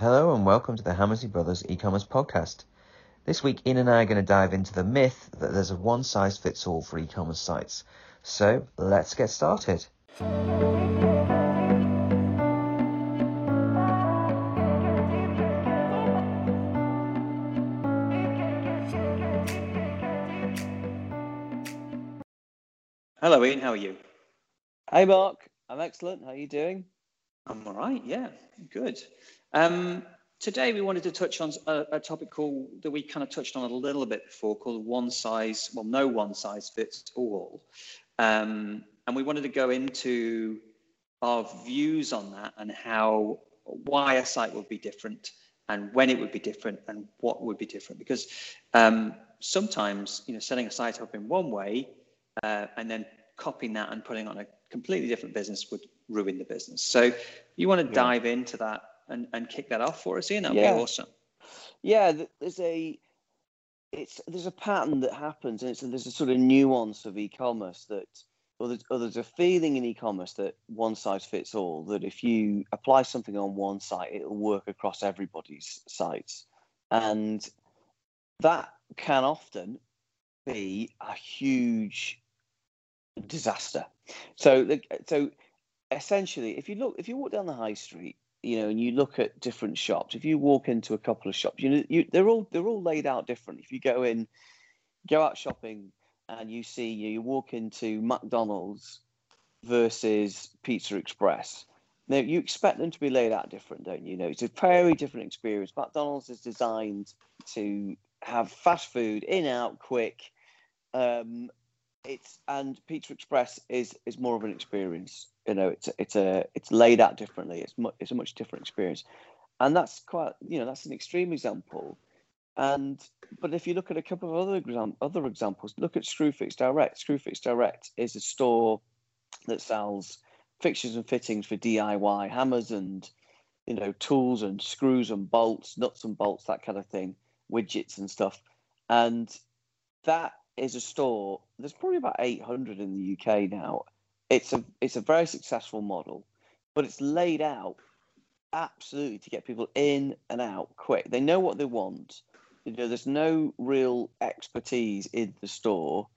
Hello and welcome to the Hammersley Brothers e-commerce podcast. This week, Ian and I are going to dive into the myth that there's a one size fits all for e-commerce sites. So let's get started. Hello, Ian. How are you? Hey, Mark. I'm excellent. How are you doing? I'm all right. Yeah, good. Um, today we wanted to touch on a, a, topic called that we kind of touched on a little bit before, called one size. Well, no one size fits all. Um, and we wanted to go into our views on that and how why a site would be different and when it would be different and what would be different because um, sometimes you know setting a site up in one way uh, and then copying that and putting on a completely different business would ruin the business so you want to yeah. dive into that and, and kick that off for us ian that'd yeah. be awesome. Yeah there's a it's there's a pattern that happens and it's there's a sort of nuance of e-commerce that or there's, or there's a feeling in e-commerce that one size fits all that if you apply something on one site it'll work across everybody's sites. And that can often be a huge disaster. So so essentially if you look if you walk down the high street you know and you look at different shops if you walk into a couple of shops you know you, they're all they're all laid out different if you go in go out shopping and you see you walk into McDonald's versus Pizza Express. Now you expect them to be laid out different, don't you? you know, it's a very different experience. McDonald's is designed to have fast food in out quick. Um, it's and Pizza Express is is more of an experience. You know, it's it's a it's laid out differently. It's much it's a much different experience, and that's quite you know that's an extreme example. And but if you look at a couple of other exam- other examples, look at Screwfix Direct. Screwfix Direct is a store that sells fixtures and fittings for DIY, hammers and you know tools and screws and bolts, nuts and bolts, that kind of thing, widgets and stuff. And that is a store. There's probably about 800 in the UK now. It's a it's a very successful model, but it's laid out absolutely to get people in and out quick. They know what they want you know, there's no real expertise in the store.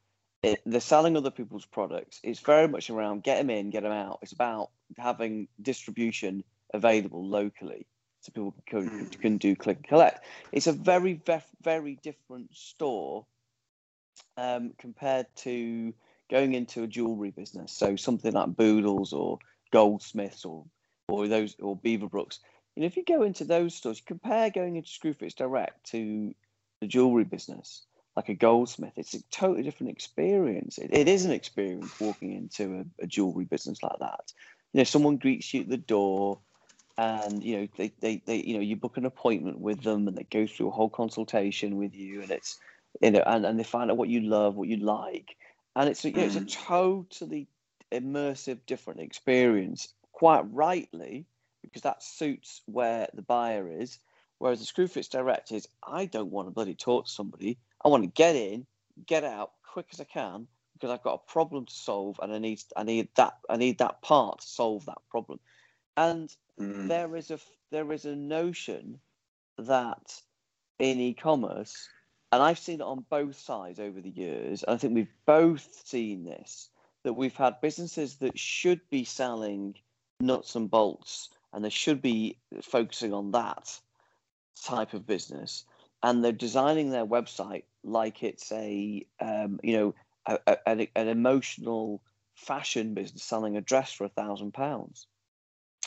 It, they're selling other people's products. It's very much around get them in, get them out. It's about having distribution available locally so people can, hmm. can do click and collect. It's a very, very different store um, compared to going into a jewelry business. So something like Boodles or Goldsmiths or or those or Beaverbrooks know, if you go into those stores, you compare going into Screwfix Direct to the jewelry business, like a goldsmith, it's a totally different experience. it, it is an experience walking into a, a, jewelry business like that. You know, someone greets you at the door, and you know they, they, they you know you book an appointment with them, and they go through a whole consultation with you, and it's you know, and, and they find out what you love, what you like, and it's you know, it's a mm. totally immersive, different experience. Quite rightly, because that suits where the buyer is. Whereas the Screwfix Direct is, I don't want to bloody talk to somebody. I want to get in, get out quick as I can because I've got a problem to solve and I need I need that I need that part to solve that problem. And mm. there is a there is a notion that in e-commerce, and I've seen it on both sides over the years. I think we've both seen this that we've had businesses that should be selling nuts and bolts and they should be focusing on that type of business and they're designing their website like it's a um, you know a, a, an, emotional fashion business selling a dress for a thousand pounds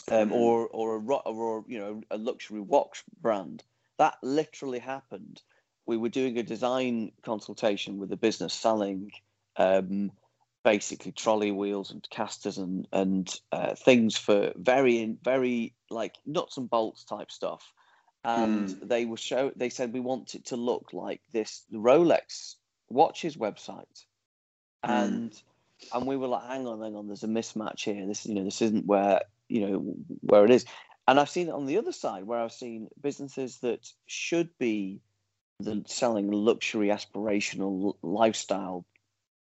um, mm-hmm. or or a or you know a luxury watch brand that literally happened we were doing a design consultation with a business selling um, basically trolley wheels and casters and and uh, things for very very like nuts and bolts type stuff and mm. they were show. They said we want it to look like this Rolex watches website, mm. and and we were like, hang on, hang on, there's a mismatch here. This you know this isn't where you know where it is. And I've seen it on the other side where I've seen businesses that should be the selling luxury aspirational lifestyle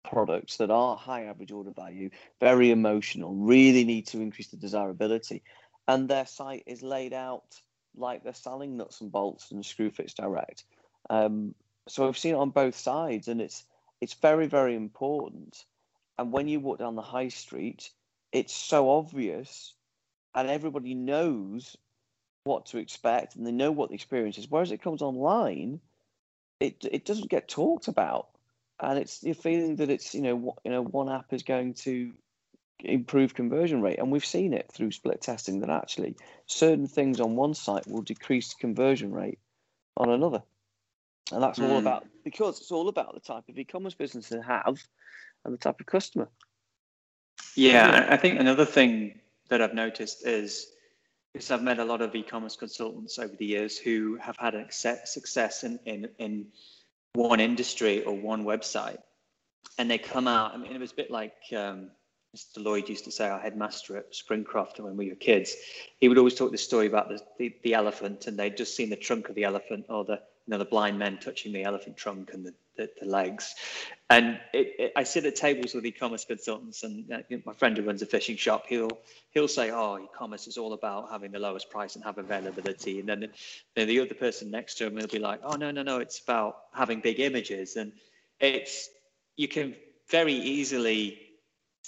products that are high average order value, very emotional, really need to increase the desirability. And their site is laid out like they're selling nuts and bolts and Screwfix direct. Um, so I've seen it on both sides, and it's it's very very important. And when you walk down the high street, it's so obvious, and everybody knows what to expect, and they know what the experience is. Whereas it comes online, it it doesn't get talked about. And it's you're feeling that it's you know you know one app is going to improve conversion rate. And we've seen it through split testing that actually certain things on one site will decrease conversion rate on another. And that's all hmm. about because it's all about the type of e-commerce business they have and the type of customer. Yeah. I think another thing that i've noticed is because I've met a lot of e-commerce consultants over the years who have had success in, in, in one industry or one website, and they come out. I mean, it was a bit like um, Mr. Lloyd used to say, our headmaster at Springcroft when we were kids. He would always talk this story about the, the, the elephant, and they'd just seen the trunk of the elephant or the you know the blind men touching the elephant trunk and the, the, the legs. And it, it, I sit at tables with e-commerce consultants, and uh, my friend who runs a fishing shop, he'll he'll say, "Oh, e-commerce is all about having the lowest price and have availability." And then, then the other person next to him will be like, "Oh, no, no, no, it's about having big images." And it's you can very easily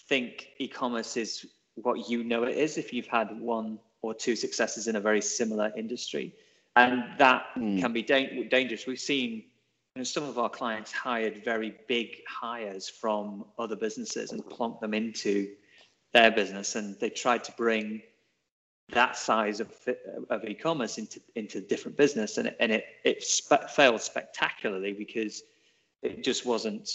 think e-commerce is what you know it is if you've had one or two successes in a very similar industry and that mm. can be da- dangerous. We've seen you know, some of our clients hired very big hires from other businesses and plonked them into their business, and they tried to bring that size of, of e-commerce into into different business, and it, and it it spe- failed spectacularly because it just wasn't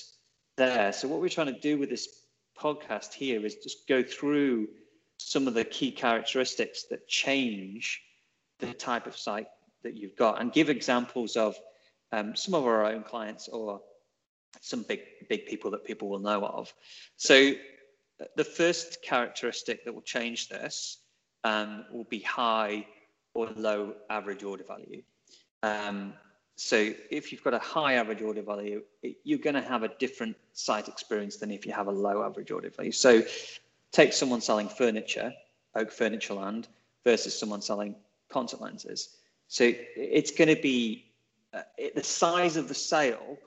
there. So what we're trying to do with this podcast here is just go through some of the key characteristics that change the type of site that you've got and give examples of um, some of our own clients or some big big people that people will know of. So uh, the first characteristic that will change this um, will be high or low average order value. Um, so if you've got a high average order value, it, you're going to have a different site experience than if you have a low average order value. So take someone selling furniture, Oak Furniture Land, versus someone selling contact lenses. So it's going to be uh, it, the size of the sale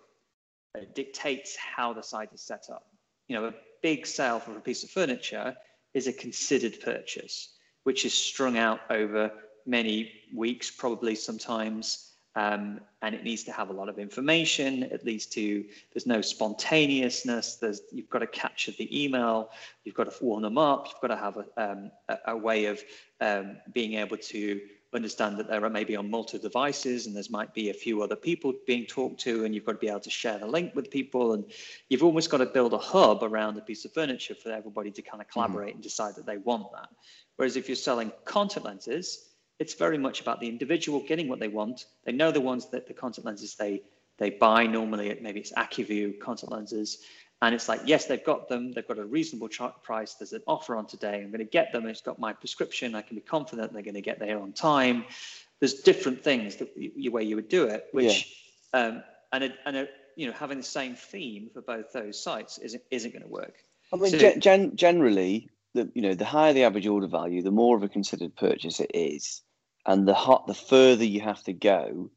uh, dictates how the site is set up. You know, a big sale for a piece of furniture is a considered purchase, which is strung out over many weeks, probably sometimes. Um, and it needs to have a lot of information. It leads to there's no spontaneousness. There's you've got to capture the email. You've got to warm them up. You've got to have a, um, a, a way of um, being able to understand that there are maybe on multiple devices and there's might be a few other people being talked to and you've got to be able to share the link with people and you've almost got to build a hub around a piece of furniture for everybody to kind of mm-hmm. collaborate mm-hmm. and decide that they want that whereas if you're selling contact lenses it's very much about the individual getting what they want they know the ones that the contact lenses they they buy normally maybe it's Acuvue contact lenses and it's like, yes, they've got them. They've got a reasonable price. There's an offer on today. I'm going to get them. It's got my prescription. I can be confident they're going to get there on time. There's different things that you, way you would do it, which yeah. um, and a, and a, you know having the same theme for both those sites isn't isn't going to work. I mean, so, gen- generally, the you know the higher the average order value, the more of a considered purchase it is, and the hot the further you have to go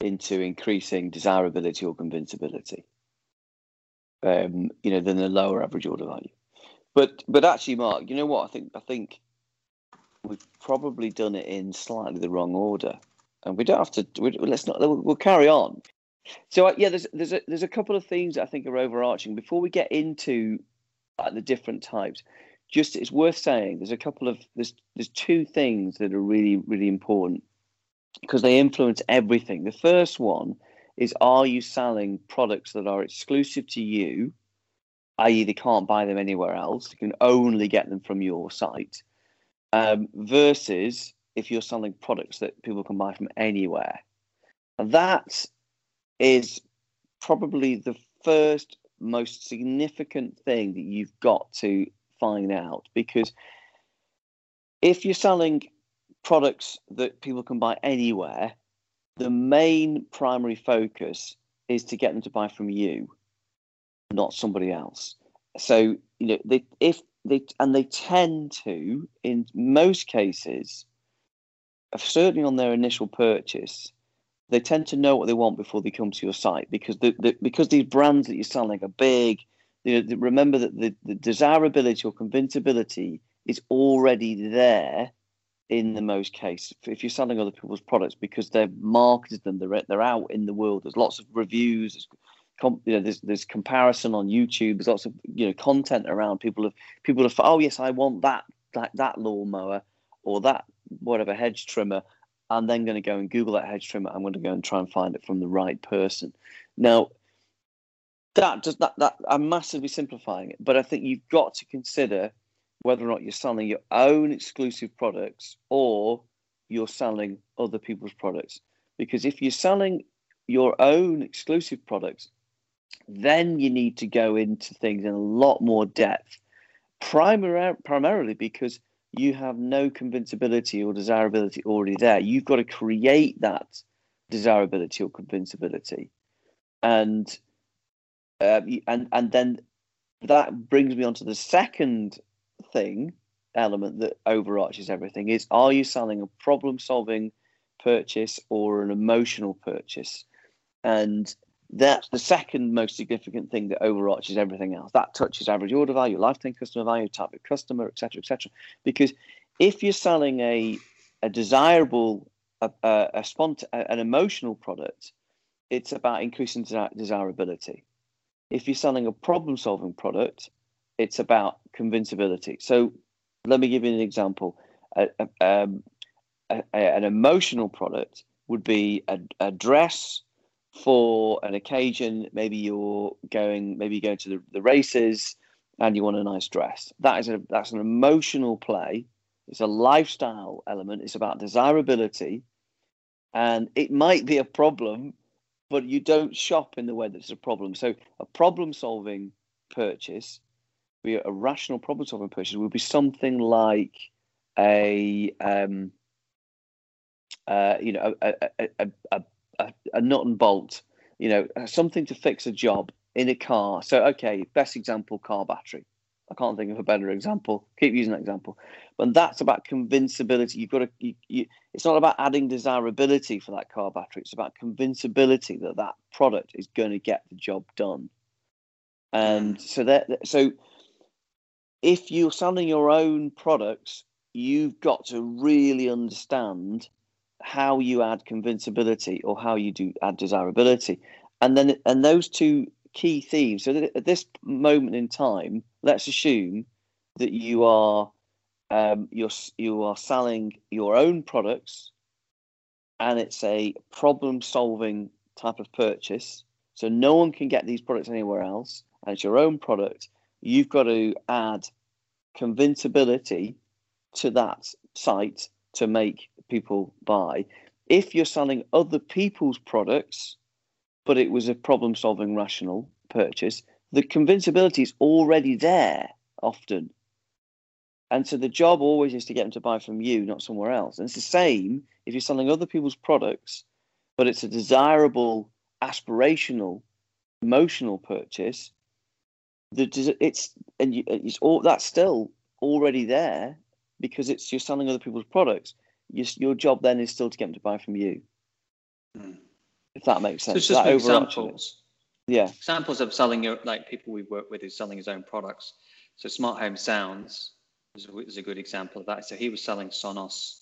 into increasing desirability or convincibility um, you know, than the lower average order value. But but actually, Mark, you know what? I think I think we've probably done it in slightly the wrong order, and we don't have to. We, let's not. We'll, we'll, carry on. So uh, yeah, there's there's a there's a couple of things I think are overarching before we get into like, the different types. Just it's worth saying there's a couple of there's there's two things that are really really important because they influence everything. The first one is are you selling products that are exclusive to you, i.e., they can't buy them anywhere else, you can only get them from your site, um, versus if you're selling products that people can buy from anywhere. And that is probably the first most significant thing that you've got to find out because if you're selling products that people can buy anywhere, the main primary focus is to get them to buy from you, not somebody else. So, you know, they, if they, and they tend to, in most cases, certainly on their initial purchase, they tend to know what they want before they come to your site because the, the because these brands that you're selling are big. You know, remember that the, the desirability or convincibility is already there in the most case if you're selling other people's products because they've marketed them they're, they're out in the world. There's lots of reviews there's, you know, there's, there's comparison on youtube there's lots of you know content around. People have people have oh yes i want that that that lawnmower or that whatever hedge trimmer. I'm then going to go and google that hedge trimmer. I'm going to go and try and find it from the right person. Now that does that that i'm massively simplifying it but i think you've got to consider whether or not you're selling your own exclusive products or you're selling other people's products. Because if you're selling your own exclusive products, then you need to go into things in a lot more depth, primar- primarily because you have no convincibility or desirability already there. You've got to create that desirability or convincibility, and uh, and and then that brings me on to the second thing element that overarches everything is are you selling a problem solving purchase or an emotional purchase? And that's the second most significant thing that overarches everything else. That touches average order value lifetime customer value type of customer etc etc because if you're selling a a desirable a, a, a spont- an emotional product it's about increasing desirability. If you're selling a problem solving product it's about convincibility. So let me give you an example. A, a, um, a, an emotional product would be a, dress for an occasion. Maybe you're going, maybe you're going to the, the races, and you want a nice dress. That is a that's an emotional play. It's a lifestyle element. It's about desirability, and it might be a problem, but you don't shop in the way that's a problem. So a problem solving purchase be a rational problem solving purchase would be something like a um, uh, you know a, a, a, a, a nut and bolt you know something to fix a job in a car. So okay best example car battery. I can't think of a better example. Keep using that example. But that's about convincibility. You've got to you, you, it's not about adding desirability for that car battery. It's about convincibility that that product is going to get the job done. And so that so if you're selling your own products, you've got to really understand how you add convincibility or how you do add desirability. And then, and those two key themes. So at this moment in time, let's assume that you are um, you're you are selling your own products, and it's a problem-solving type of purchase. So no one can get these products anywhere else, and it's your own product you've got to add convincibility to that site to make people buy. If you're selling other people's products, but it was a problem solving rational purchase, the convincibility is already there often. And so the job always is to get them to buy from you, not somewhere else. And it's the same if you're selling other people's products, but it's a desirable, aspirational, emotional purchase the it's and you, it's all that's still already there because it's you're selling other people's products. Your, your job then is still to get them to buy from you. Hmm. If that makes sense. So just that examples. Yeah. Examples of selling your like people we work with is selling his own products. So Smart Home Sounds is a, is a good example of that. So he was selling Sonos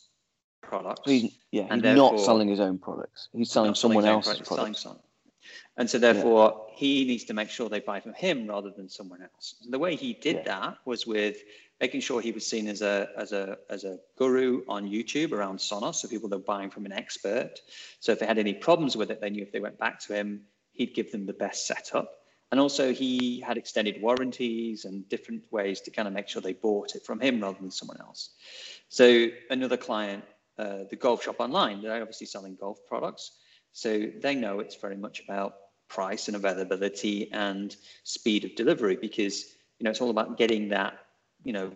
products. He's, yeah, he's not selling his own products. He's selling someone else's products. products. And so therefore yeah. he needs to make sure they buy from him rather than someone else. And the way he did yeah. that was with making sure he was seen as a as a as a guru on YouTube around Sonos, so people that were buying from an expert. So if they had any problems with it, they knew if they went back to him, he'd give them the best setup. And also he had extended warranties and different ways to kind of make sure they bought it from him rather than someone else. So another client uh, the golf shop online. They're obviously selling golf products, so they know it's very much about price and availability and speed of delivery because you know it's all about getting that you know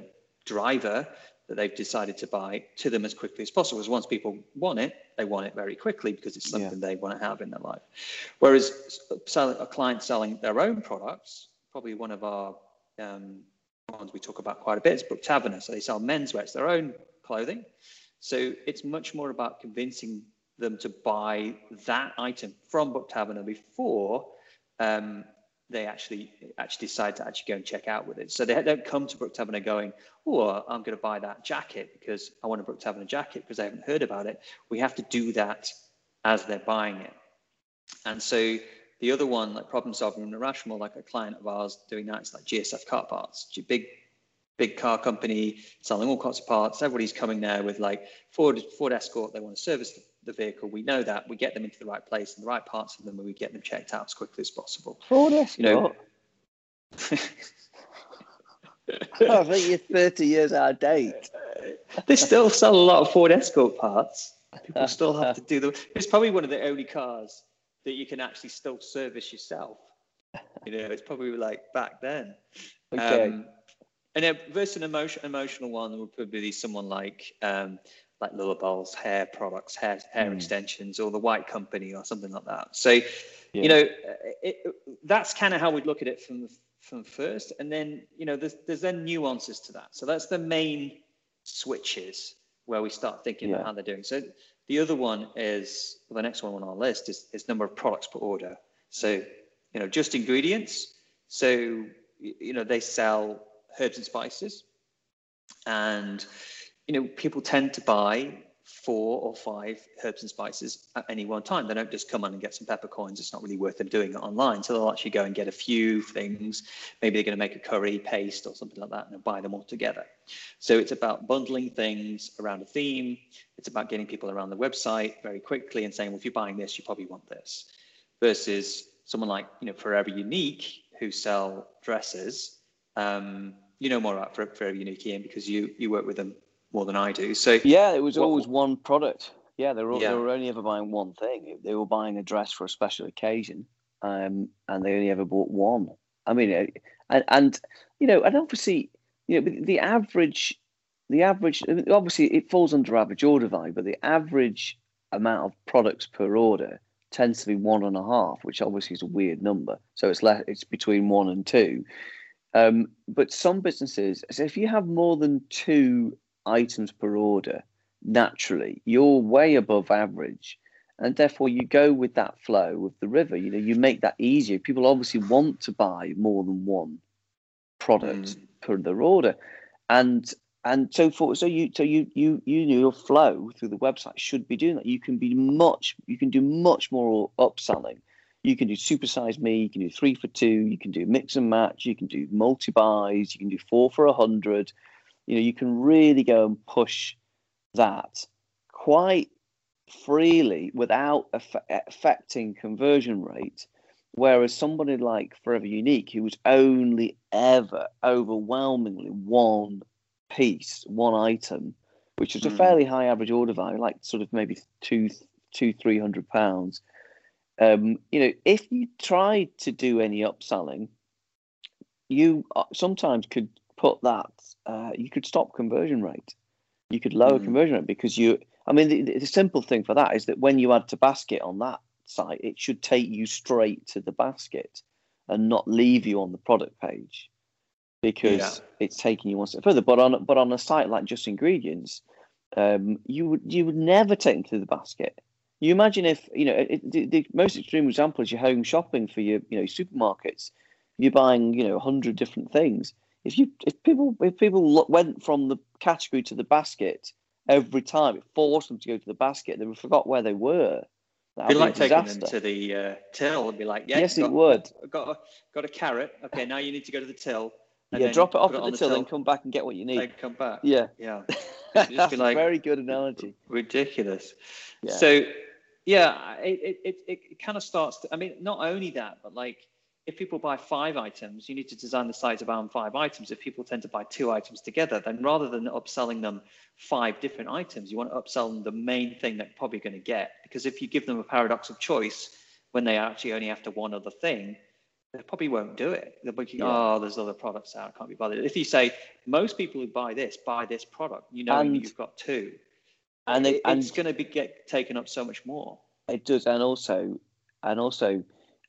driver that they've decided to buy to them as quickly as possible. Because once people want it, they want it very quickly because it's something yeah. they want to have in their life. Whereas selling, a client selling their own products, probably one of our um, ones we talk about quite a bit is Brook Taverner. So they sell menswear, it's their own clothing. So it's much more about convincing them to buy that item from Brook Taverner before um, they actually actually decide to actually go and check out with it. So they don't come to Brook Taverner going, "Oh, I'm going to buy that jacket because I want a Brook Taverner jacket because I haven't heard about it." We have to do that as they're buying it. And so the other one, like problem solving and irrational, like a client of ours doing that, it's like GSF car parts, big big car company selling all sorts of parts. Everybody's coming there with like Ford Ford Escort. They want to service the vehicle. We know that. We get them into the right place and the right parts of them, and we get them checked out as quickly as possible. Ford Escort. You know, I think you're 30 years out of date. They still sell a lot of Ford Escort parts. People still have to do them. It's probably one of the only cars that you can actually still service yourself. You know, it's probably like back then. Okay. Um, and a versus an emotion, emotional one would probably be someone like um, like Lullabellz hair products, hair hair mm. extensions, or the White Company or something like that. So, yeah. you know, it, it, that's kind of how we'd look at it from from first, and then you know, there's there's then nuances to that. So that's the main switches where we start thinking yeah. about how they're doing. So the other one is well, the next one on our list is is number of products per order. So you know, just ingredients. So you know, they sell herbs and spices, and you know, people tend to buy four or five herbs and spices at any one time. They don't just come on and get some peppercorns. It's not really worth them doing it online. So they'll actually go and get a few things. Maybe they're going to make a curry paste or something like that and buy them all together. So it's about bundling things around a theme. It's about getting people around the website very quickly and saying, well, if you're buying this, you probably want this. Versus someone like, you know, Forever Unique who sell dresses. Um, you know more about Forever Unique, Ian, because you, you work with them more than I do. So yeah, it was what, always one product. Yeah, they were, yeah. they were only ever buying one thing. They were buying a dress for a special occasion, um, and they only ever bought one. I mean, uh, and, and you know, and obviously, you know, the average, the average, obviously, it falls under average order value, but the average amount of products per order tends to be one and a half, which obviously is a weird number. So it's less, it's between one and two. Um, but some businesses, so if you have more than two items per order, naturally, you're way above average. And therefore, you go with that flow with the river. You know, you make that easier. People obviously want to buy more than one product mm. per their order, and and so forth. So you so you you you know your flow through the website should be doing that. You can be much. You can do much more upselling. You can do supersize me. You can do three for two. You can do mix and match. You can do multi buys. You can do four for a hundred you know, you can really go and push that quite freely without affecting conversion rate. Whereas somebody like Forever Unique, who was only ever overwhelmingly one piece, one item, which was a hmm. fairly high average order value, like sort of maybe two, two, three hundred pounds. Um, you know, if you tried to do any upselling, you uh, sometimes could put that, uh, you could stop conversion rate. You could lower mm. conversion rate because you. I mean, the, the simple thing for that is that when you add to basket on that site, it should take you straight to the basket and not leave you on the product page because yeah. it's taking you one step further. But on but on a site like Just Ingredients, um, you would you would never take them to the basket. You imagine if you know it, the, the, most extreme example is your home shopping for your you know supermarkets. You're buying you know hundred different things if you if people if people went from the category to the basket every time, it forced them to go to the basket. They forgot where they were. That'd be like taking them to the uh, till and be like, yeah, yes, got, it would. Got a, got a carrot. Okay, now you need to go to the till. yeah, drop it off at the, the till, and come back and get what you need. Then come back. Yeah, yeah. That's like, a very good analogy. Ridiculous. Yeah. So, yeah, it, it, it, it kind of starts. To, I mean, not only that, but like if people buy five items, you need to design the site of around five items. If people tend to buy two items together, then rather than upselling them five different items, you want to upsell them the main thing they're probably going to get. Because if you give them a paradox of choice when they actually only have to one other thing, they probably won't do it. They'll be, yeah. oh, there's other products out, I can't be bothered. If you say most people who buy this buy this product, you know and, you've got two, and, they, and it's going to be get taken up so much more. It does, and also, and also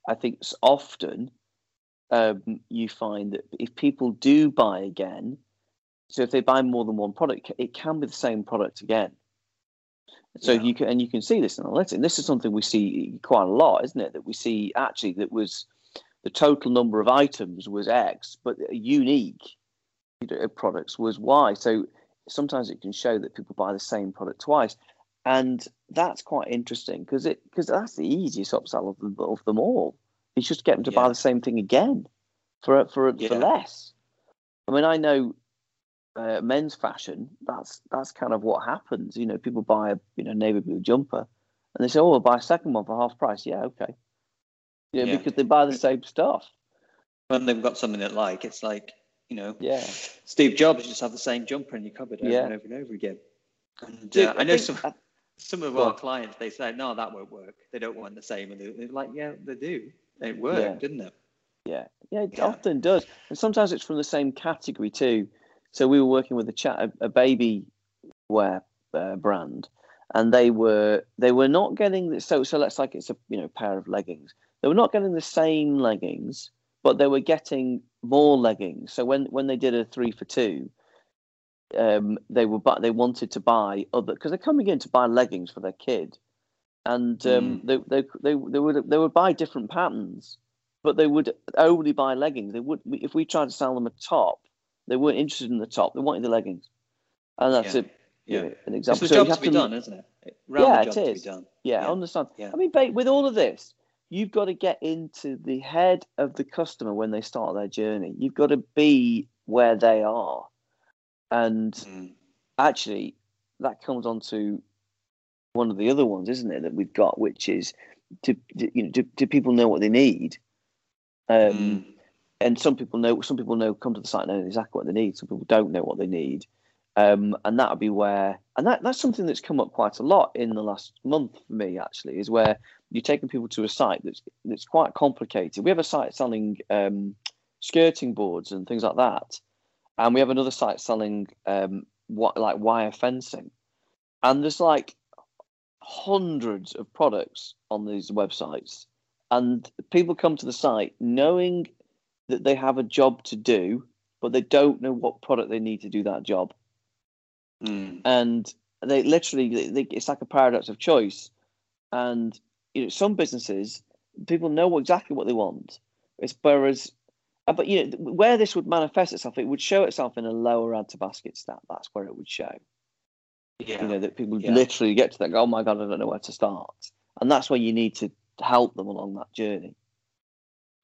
I think often um, you find that if people do buy again, so if they buy more than one product, it can be the same product again. So yeah. you can and you can see this in analytics. And this is something we see quite a lot, isn't it? That we see actually that was the total number of items was X, but unique products was Y. So sometimes it can show that people buy the same product twice and that's quite interesting because it because that's the easiest upsell of them, of them all. It's just get them to yeah. buy the same thing again for for yeah. for less. I mean, I know uh, men's fashion. That's that's kind of what happens. You know, people buy a you know navy blue jumper, and they say, "Oh, I'll buy a second one for half price." Yeah, okay. Yeah, yeah. because they buy the same stuff. When they've got something they like, it's like you know, yeah. Steve Jobs just have the same jumper in your cupboard over yeah. and over and over again. And uh, I, I know some. I, some of our clients they say no that won't work. They don't want the same and they're like yeah they do. It worked yeah. didn't it? Yeah. Yeah it yeah. often does. And sometimes it's from the same category too. So we were working with a chat a, a baby wear uh, brand and they were they were not getting so so let's like it's a you know pair of leggings. They were not getting the same leggings but they were getting more leggings. So when when they did a three for two um, they were but they wanted to buy other because they're coming in to buy leggings for their kid, and um, mm. they, they they they would they would buy different patterns, but they would only buy leggings. They would if we tried to sell them a top, they weren't interested in the top. They wanted the leggings, and that's yeah. a yeah. Know, an example. It's the so job to be done, isn't it? Round yeah, it is. Yeah, yeah, I understand. Yeah. I mean, with all of this, you've got to get into the head of the customer when they start their journey. You've got to be where they are. And mm. actually, that comes on to one of the other ones, isn't it, that we've got, which is to, you know, do, do people know what they need? Um, mm. And some people know, some people know, come to the site know exactly what they need. Some people don't know what they need. Um, and that would be where, and that, that's something that's come up quite a lot in the last month for me, actually, is where you're taking people to a site that's that's quite complicated. We have a site selling um, skirting boards and things like that, and we have another site selling um, what like wire fencing, and there's like hundreds of products on these websites, and people come to the site knowing that they have a job to do, but they don't know what product they need to do that job, mm. and they literally they, it's like a paradox of choice, and you know some businesses people know exactly what they want, it's whereas Uh, but you know where this would manifest itself, it would show itself in a lower add to basket stat. That's where it would show. Yeah. You know that people yeah. literally get to that. Go, oh my god, I don't know where to start, and that's where you need to help them along that journey.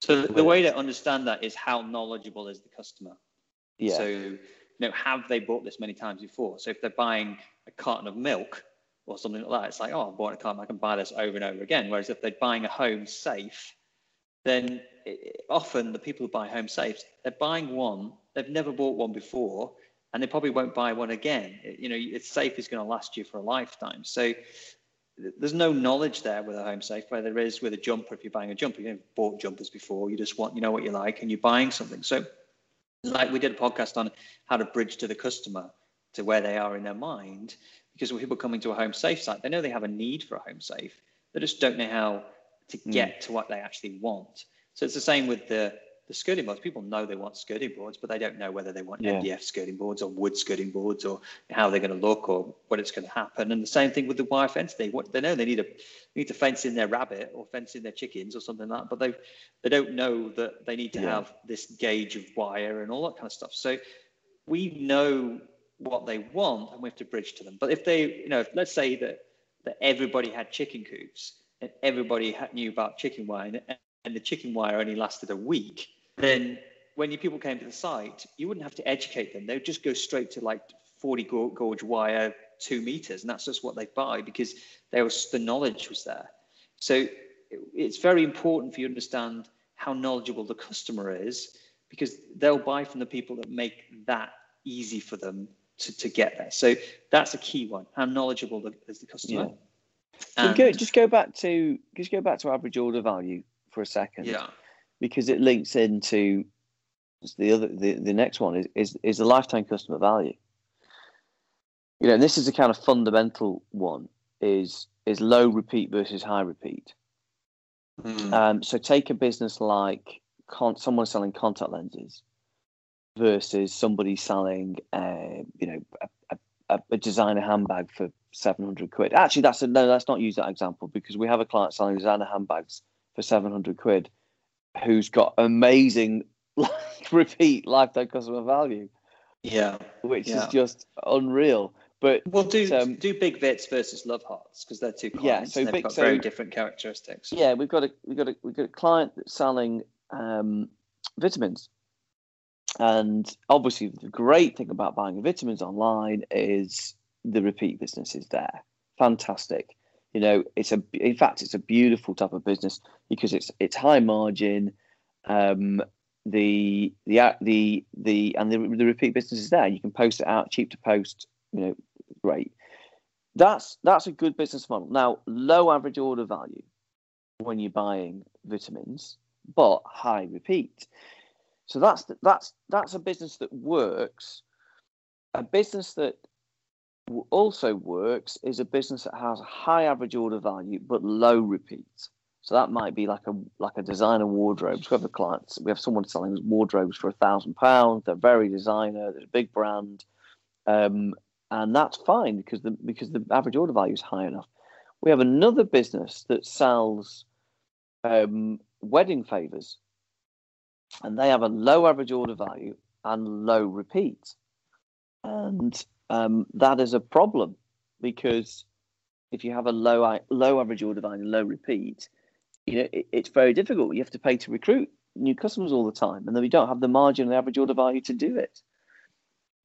So the, the way to understand that is how knowledgeable is the customer. Yeah. So you know, have they bought this many times before? So if they're buying a carton of milk or something like that, it's like, oh, I bought a carton, I can buy this over and over again. Whereas if they're buying a home safe, then it, often the people who buy home safes, they're buying one, they've never bought one before, and they probably won't buy one again. It, you know, it's safe is going to last you for a lifetime. So there's no knowledge there with a home safe where there is with a jumper. If you're buying a jumper, you've bought jumpers before, you just want, you know what you like, and you're buying something. So, like we did a podcast on how to bridge to the customer to where they are in their mind, because when people coming to a home safe site, they know they have a need for a home safe. They just don't know how to hmm. get mm. to what they actually want. So it's the same with the the skirting boards. People know they want skirting boards, but they don't know whether they want yeah. MDF skirting boards or wood skirting boards or how they're going to look or what it's going to happen. And the same thing with the wire fence. They what they know they need a need to fence in their rabbit or fence in their chickens or something like that, but they they don't know that they need to yeah. have this gauge of wire and all that kind of stuff. So we know what they want and we have to bridge to them. But if they, you know, let's say that that everybody had chicken coops and everybody had, knew about chicken wire and, and the chicken wire only lasted a week, then when your people came to the site, you wouldn't have to educate them. They would just go straight to like 40 gauge wire, two meters, and that's just what they buy because there was the knowledge was there. So it's very important for you to understand how knowledgeable the customer is because they'll buy from the people that make that easy for them to, to get there. So that's a key one. How knowledgeable is the customer? Yeah. So go, just go back to just go back to average order value for a second. Yeah. Because it links into the other the, the next one is, is is the lifetime customer value. You know, and this is a kind of fundamental one is is low repeat versus high repeat. Mm. Um, so take a business like con- someone selling contact lenses versus somebody selling, uh, you know, a, a, a, designer handbag for 700 quid. Actually, that's a, no, let's not use that example because we have a client selling designer handbags for 700 quid who's got amazing like, repeat lifetime customer value. Yeah. Which yeah. is just unreal. But well, do um, do big vits versus love hearts because they're two clients. Yeah, so big, got so, very different characteristics. Yeah, we've got a we've got a we've got a client that's selling um, vitamins, and obviously the great thing about buying vitamins online is the repeat business is there. Fantastic. You know, it's a in fact it's a beautiful type of business because it's it's high margin. Um, the the the the and the, the repeat business is there. You can post it out, cheap to post. You know, great. That's that's a good business model. Now, low average order value when you're buying vitamins, but high repeat. So that's that's that's a business that works. A business that also works is a business that has high average order value but low repeat. So that might be like a like a designer wardrobes. We have a client, we have someone selling wardrobes for a thousand pounds. They're very designer. There's a big brand, um, and that's fine because the because the average order value is high enough. We have another business that sells um, wedding favors, and they have a low average order value and low repeat, and um, that is a problem because if you have a low low average order value and low repeat, you know it, it's very difficult. You have to pay to recruit new customers all the time, and then we don't have the margin and the average order value to do it.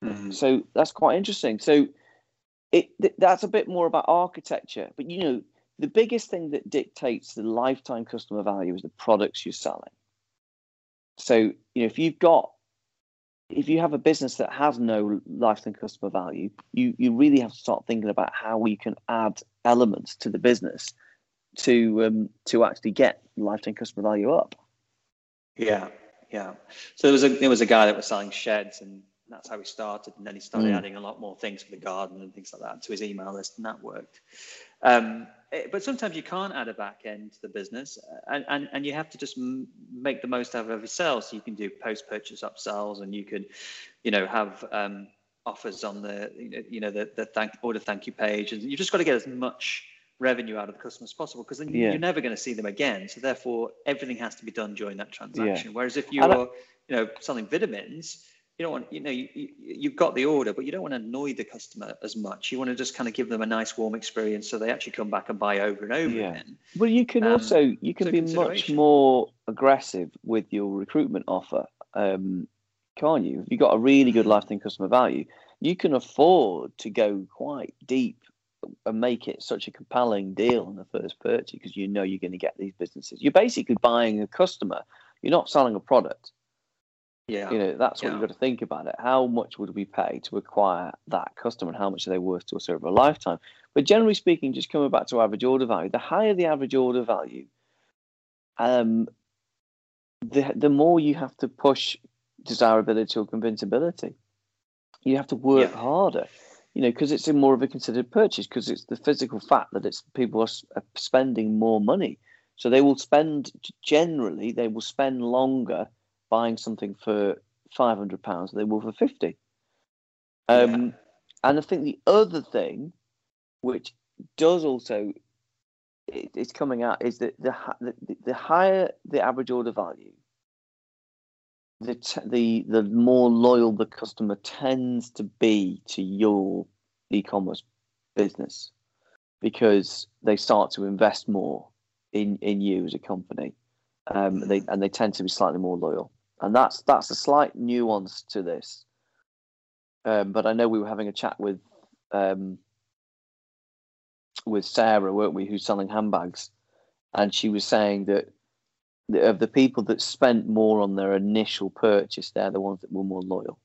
Mm-hmm. So that's quite interesting. So it that's a bit more about architecture, but you know the biggest thing that dictates the lifetime customer value is the products you're selling. So you know if you've got if you have a business that has no lifetime customer value, you you really have to start thinking about how we can add elements to the business to um, to actually get lifetime customer value up. Yeah, yeah. So there was a there was a guy that was selling sheds and that's how he started. And then he started mm. adding a lot more things for the garden and things like that to his email list, and that worked. Um, but sometimes you can't add a back end to the business, uh, and, and, and you have to just m- make the most out of every sale. So you can do post purchase upsells, and you can, you know, have um, offers on the, you know, the, the thank order thank you page, and you've just got to get as much revenue out of the customer as possible because then yeah. you're never going to see them again. So therefore, everything has to be done during that transaction. Yeah. Whereas if you're, you know, selling vitamins you don't want you know you, you, have got the order but you don't want to annoy the customer as much. You want to just kind of give them a nice warm experience so they actually come back and buy over and over yeah. again. Well you can um, also you can be much more aggressive with your recruitment offer um, can't you? If you've got a really good lifetime customer value. You can afford to go quite deep and make it such a compelling deal on the first purchase because you know you're going to get these businesses. You're basically buying a customer. You're not selling a product yeah. You know, that's what yeah. you've got to think about it. How much would we pay to acquire that customer and how much are they worth to us over a lifetime? But generally speaking, just coming back to average order value, the higher the average order value, um, the the more you have to push desirability or convincibility. You have to work yeah. harder, you know, because it's a more of a considered purchase because it's the physical fact that it's people are spending more money. So they will spend generally they will spend longer buying something for five hundred pounds they will for fifty. Um, yeah. And I think the other thing, which does also it, it's coming out, is that the, the the higher the average order value, the t- the the more loyal the customer tends to be to your e-commerce business because they start to invest more in in you as a company. Um, they and they tend to be slightly more loyal and that's that's a slight nuance to this. Um, but I know we were having a chat with um, with Sarah, weren't we, who's selling handbags, and she was saying that the, of the people that spent more on their initial purchase, they're the ones that were more loyal,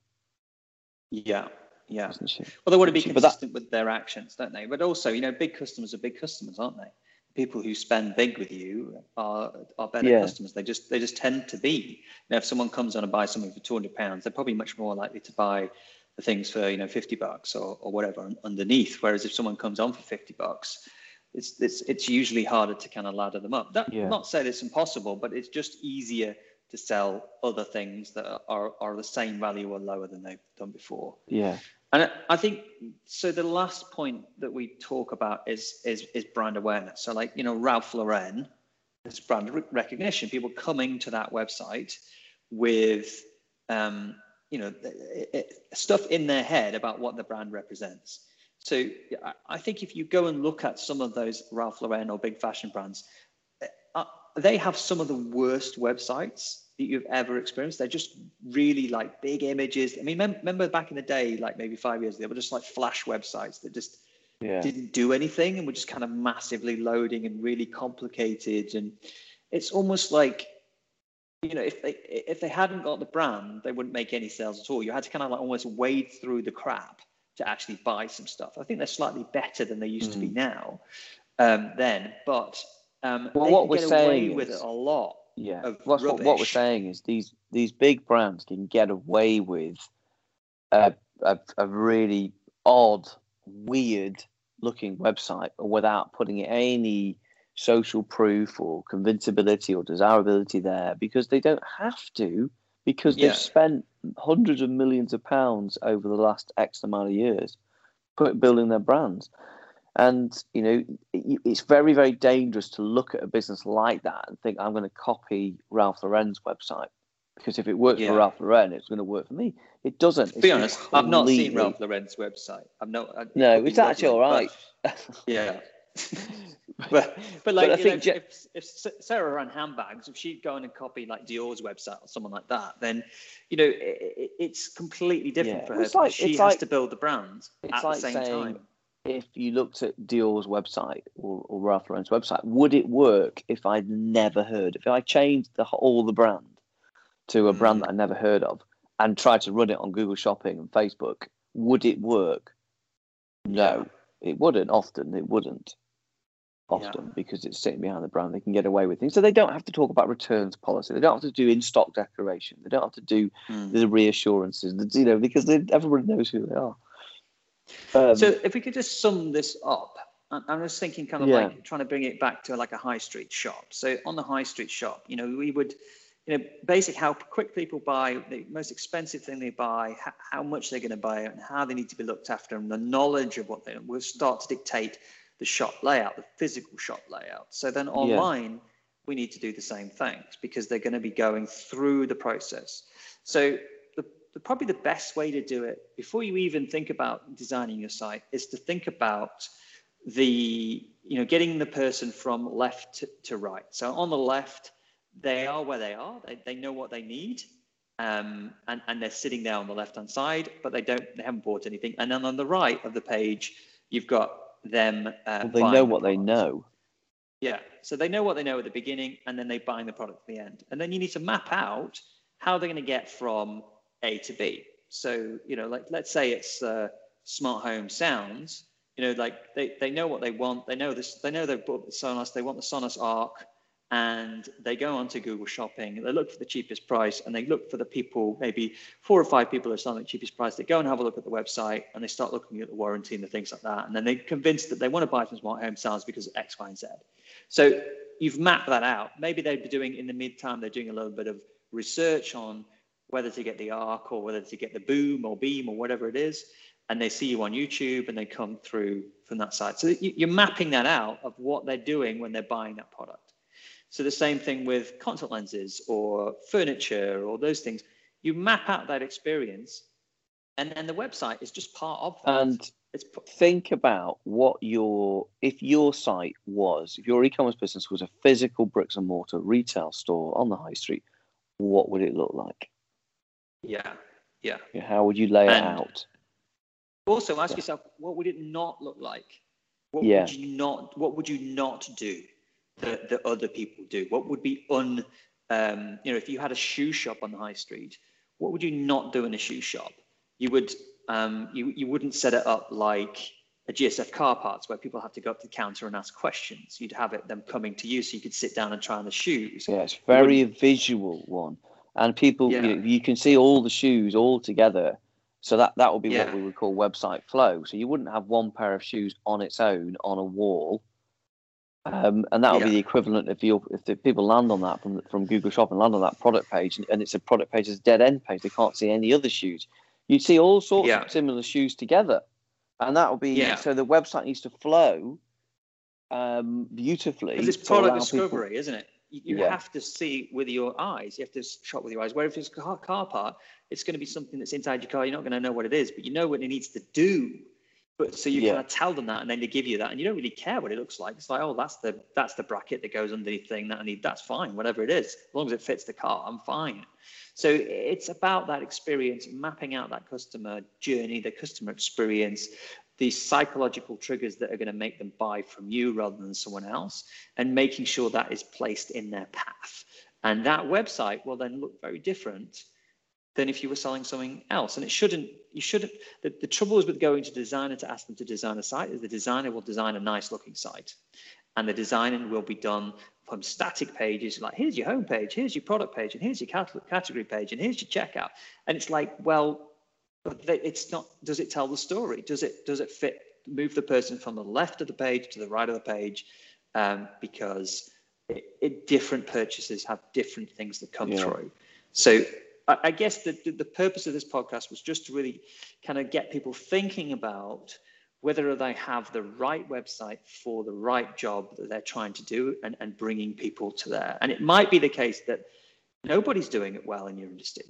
Yeah, yeah. Well, they want to be But that- consistent with their actions, don't they? But also, you know, big customers are big customers, aren't they? People who spend big with you are are better Yeah. customers. They just they just tend to be. Now, if someone comes on and buys something for two hundred pounds, they're probably much more likely to buy the things for you know fifty bucks or, or whatever underneath. Whereas if someone comes on for fifty bucks, it's it's it's usually harder to kind of ladder them up. That Yeah. not say it's impossible, but it's just easier to sell other things that are, are, the same value or lower than they've done before. Yeah, And I think so. The last point that we talk about is is is brand awareness. So, like you know, Ralph Lauren, it's brand recognition. People coming to that website with, um, you know, it, it, stuff in their head about what the brand represents. So, I- I think if you go and look at some of those Ralph Lauren or big fashion brands, uh, they have some of the worst websites that you've ever experienced. They're just really like big images. I mean, mem- remember back in the day, like maybe five years ago, they were just like flash websites that just yeah, didn't do anything and were just kind of massively loading and really complicated. And it's almost like, you know, if they if they hadn't got the brand, they wouldn't make any sales at all. You had to kind of like almost wade through the crap to actually buy some stuff. I think they're slightly better than they used to be now. Um, then, but um, Well, they what we're get away saying with is- it a lot. Yeah. what, what we're saying is these these big brands can get away with a, a, a really odd, weird looking website without putting any social proof or convincibility or desirability there because they don't have to because Yeah. they've spent hundreds of millions of pounds over the last X amount of years put, building their brands. And you know, it's very, very dangerous to look at a business like that and think I'm going to copy Ralph Lauren's website because if it works Yeah. for Ralph Lauren, it's going to work for me. It doesn't. To be honest, I've not seen Ralph Lauren's website. I'm not. I- No, it's actually all right. but- yeah. but but like I think know, ju- if, if Sarah Haran handbags, if she'd go in and copy like Dior's website or someone like that, then you know it, it, it's completely different Yeah. for her. it's like- she it's has like- to build the brand at like the same saying- time. If you looked at Dior's website or, or Ralph Lauren's website, would it work if I'd never heard? If I changed the all the brand to a brand Mm. that I never heard of and tried to run it on Google Shopping and Facebook, would it work? No, it wouldn't. Often it wouldn't. Often because it's sitting behind the brand, they can get away with things. So they don't have to talk about returns policy. They don't have to do in stock declaration. They don't have to do Mm. the reassurances. You know, because they, everybody knows who they are. Um, So if we could just sum this up, I'm just thinking kind of Yeah. like trying to bring it back to like a high street shop. So on the high street shop, you know, we would, you know, basic how quick people buy, the most expensive thing they buy, how, how much they're going to buy and how they need to be looked after, and the knowledge of what they will start to dictate the shop layout, the physical shop layout. So then online, we need to do the same things because they're going to be going through the process. So the, probably the best way to do it before you even think about designing your site is to think about the you know getting the person from left to, to right. So on the left, they are where they are. They, they know what they need. Um, and, and they're sitting there on the left hand side, but they don't they haven't bought anything. And then on the right of the page, you've got them. Uh, well, they know the what they know. Yeah. So they know what they know at the beginning and then they buy the product at the end. And then you need to map out how they're going to get from A to B. So, you know, like let's say it's uh, smart home sounds, you know, like they, they know what they want. They know this, they know they've bought the Sonos, they want the Sonos Arc and they go onto Google Shopping. They look for the cheapest price and they look for the people, maybe four or five people are selling the cheapest price. They go and have a look at the website and they start looking at the warranty and the things like that. And then they're convinced that they want to buy from Smart Home Sounds because of X, Y, and Z. So you've mapped that out. Maybe they'd be doing in the meantime, they're doing a little bit of research on whether to get the arc or whether to get the boom or beam or whatever it is. And they see you on YouTube and they come through from that side. So you- you're mapping that out of what they're doing when they're buying that product. So the same thing with contact lenses or furniture or those things. You map out that experience, and then the website is just part of that. And it's p- think about what your if your site was if your e-commerce business was a physical bricks and mortar retail store on the high street what would it look like yeah, yeah. how would you lay it out Also, ask Yeah. yourself, what would it not look like? What Yeah. would you not? What would you not do that, that other people do? What would be un um, you know, if you had a shoe shop on the high street, what would you not do in a shoe shop? You would um, you you wouldn't set it up like a GSF car parts where people have to go up to the counter and ask questions. You'd have it them coming to you so you could sit down and try on the shoes. Yeah, it's very visual one, and people Yeah. you, know, you can see all the shoes all together. So that that would be Yeah. what we would call website flow. So you wouldn't have one pair of shoes on its own on a wall. Um, and that would be the equivalent if you if the people land on that from from Google Shop and land on that product page, and, and it's a product page, it's a dead end page. They can't see any other shoes. You'd see all sorts Yeah. of similar shoes together, and that would be Yeah. so the website needs to flow um, beautifully. Because it's product allow people- discovery, isn't it? You, Yeah. have to see with your eyes. You have to shop with your eyes. Where if it's a car, car part, it's going to be something that's inside your car. You're not going to know what it is, but you know what it needs to do. But so you Yeah. kind of tell them that, and then they give you that, and you don't really care what it looks like. It's like, oh, that's the that's the bracket that goes underneath thing that I need. That's fine, whatever it is, as long as it fits the car, I'm fine. So it's about that experience, mapping out that customer journey, the customer experience, the psychological triggers that are going to make them buy from you rather than someone else, and making sure that is placed in their path. And that website will then look very different than if you were selling something else. And it shouldn't, you shouldn't, the, the trouble is with going to designer to ask them to design a site is the designer will design a nice looking site. And the designing will be done from static pages, like here's your home page, here's your product page, and here's your cat- category page, and here's your checkout. And it's like, well, but it's not, does it tell the story? Does it, does it fit, move the person from the left of the page to the right of the page? Um, because it, it, different purchases have different things that come Yeah. through. So I, I guess the, the, the purpose of this podcast was just to really kind of get people thinking about whether they have the right website for the right job that they're trying to do and, and bringing people to there. And it might be the case that nobody's doing it well in your industry.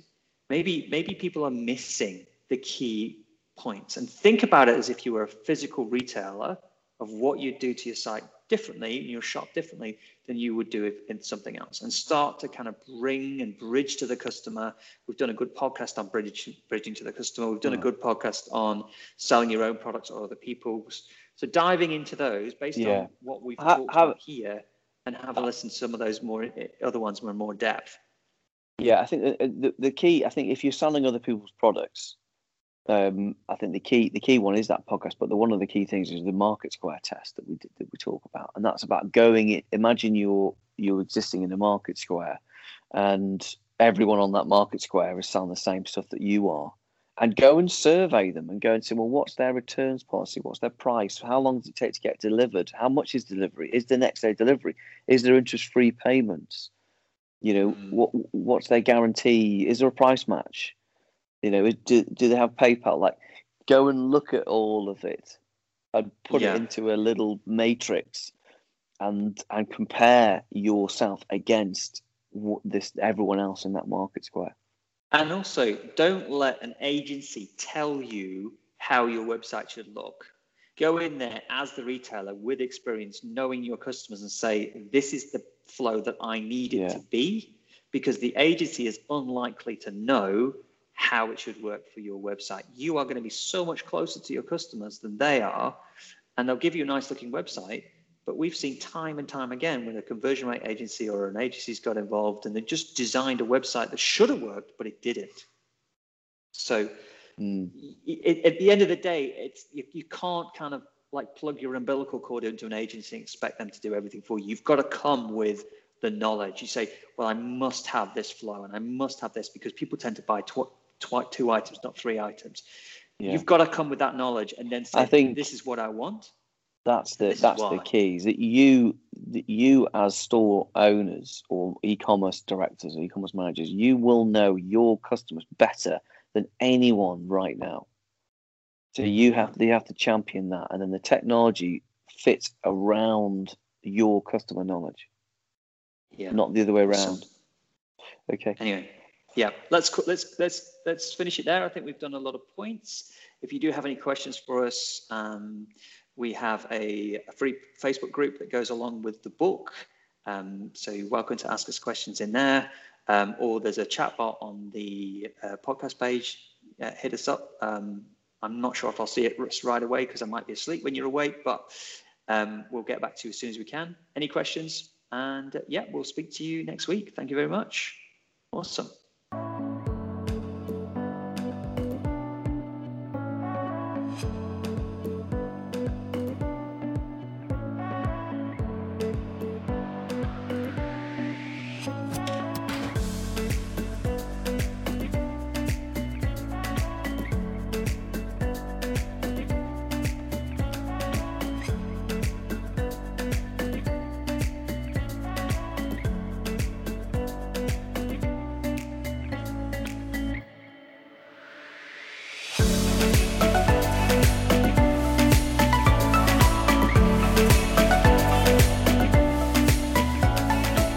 Maybe, maybe people are missing the key points. And think about it as if you were a physical retailer of what you'd do to your site differently in your shop differently than you would do it in something else and start to kind of bring and bridge to the customer. We've done a good podcast on bridging, bridging to the customer. We've done a mm. good podcast on selling your own products or other people's. So diving into those based Yeah. on what we've Ha- talked have- about here and have a listen to some of those more eh, other ones more more depth. Yeah, I think the, the the key. I think if you're selling other people's products, um, I think the key the key one is that podcast. But the one of the key things is the market square test that we did- that we talk about, and that's about going it. Imagine you're you're existing in a market square, and everyone on that market square is selling the same stuff that you are. And go and survey them and go and say, well, what's their returns policy? What's their price? How long does it take to get delivered? How much is delivery? Is the next day delivery? Is there interest-free payments? You know, Mm. what what's their guarantee? Is there a price match? You know, do, do they have PayPal? Like, go and look at all of it and put Yeah. it into a little matrix and and compare yourself against what this everyone else in that market square. And also, don't let an agency tell you how your website should look. Go in there as the retailer with experience, knowing your customers, and say, This is the flow that I need it Yeah. to be, because the agency is unlikely to know how it should work for your website. You are going to be so much closer to your customers than they are, and they'll give you a nice looking website. But we've seen time and time again when a conversion rate agency or an agency's got involved and they just designed a website that should have worked, but it didn't. So Mm. it, at the end of the day, it's you, you can't kind of like plug your umbilical cord into an agency and expect them to do everything for you. You've got to come with the knowledge. You say, well, I must have this flow and I must have this because people tend to buy tw- tw- two items, not three items. Yeah. You've got to come with that knowledge and then say, I think- this is what I want. That's the This that's the key. Is that you that you as store owners or e-commerce directors or e-commerce managers, you will know your customers better than anyone right now. So you have you have to champion that, and then the technology fits around your customer knowledge, Yeah. not the other way So- around. Okay. Anyway, yeah, let's let's let's let's finish it there. I think we've done a lot of points. If you do have any questions for us, um, we have a, a free Facebook group that goes along with the book. Um, so you're welcome to ask us questions in there, um, or there's a chat bot on the uh, podcast page. Uh, hit us up. Um, I'm not sure if I'll see it right away because I might be asleep when you're awake, but um, we'll get back to you as soon as we can. Any questions? And uh, yeah, we'll speak to you next week. Thank you very much. Awesome.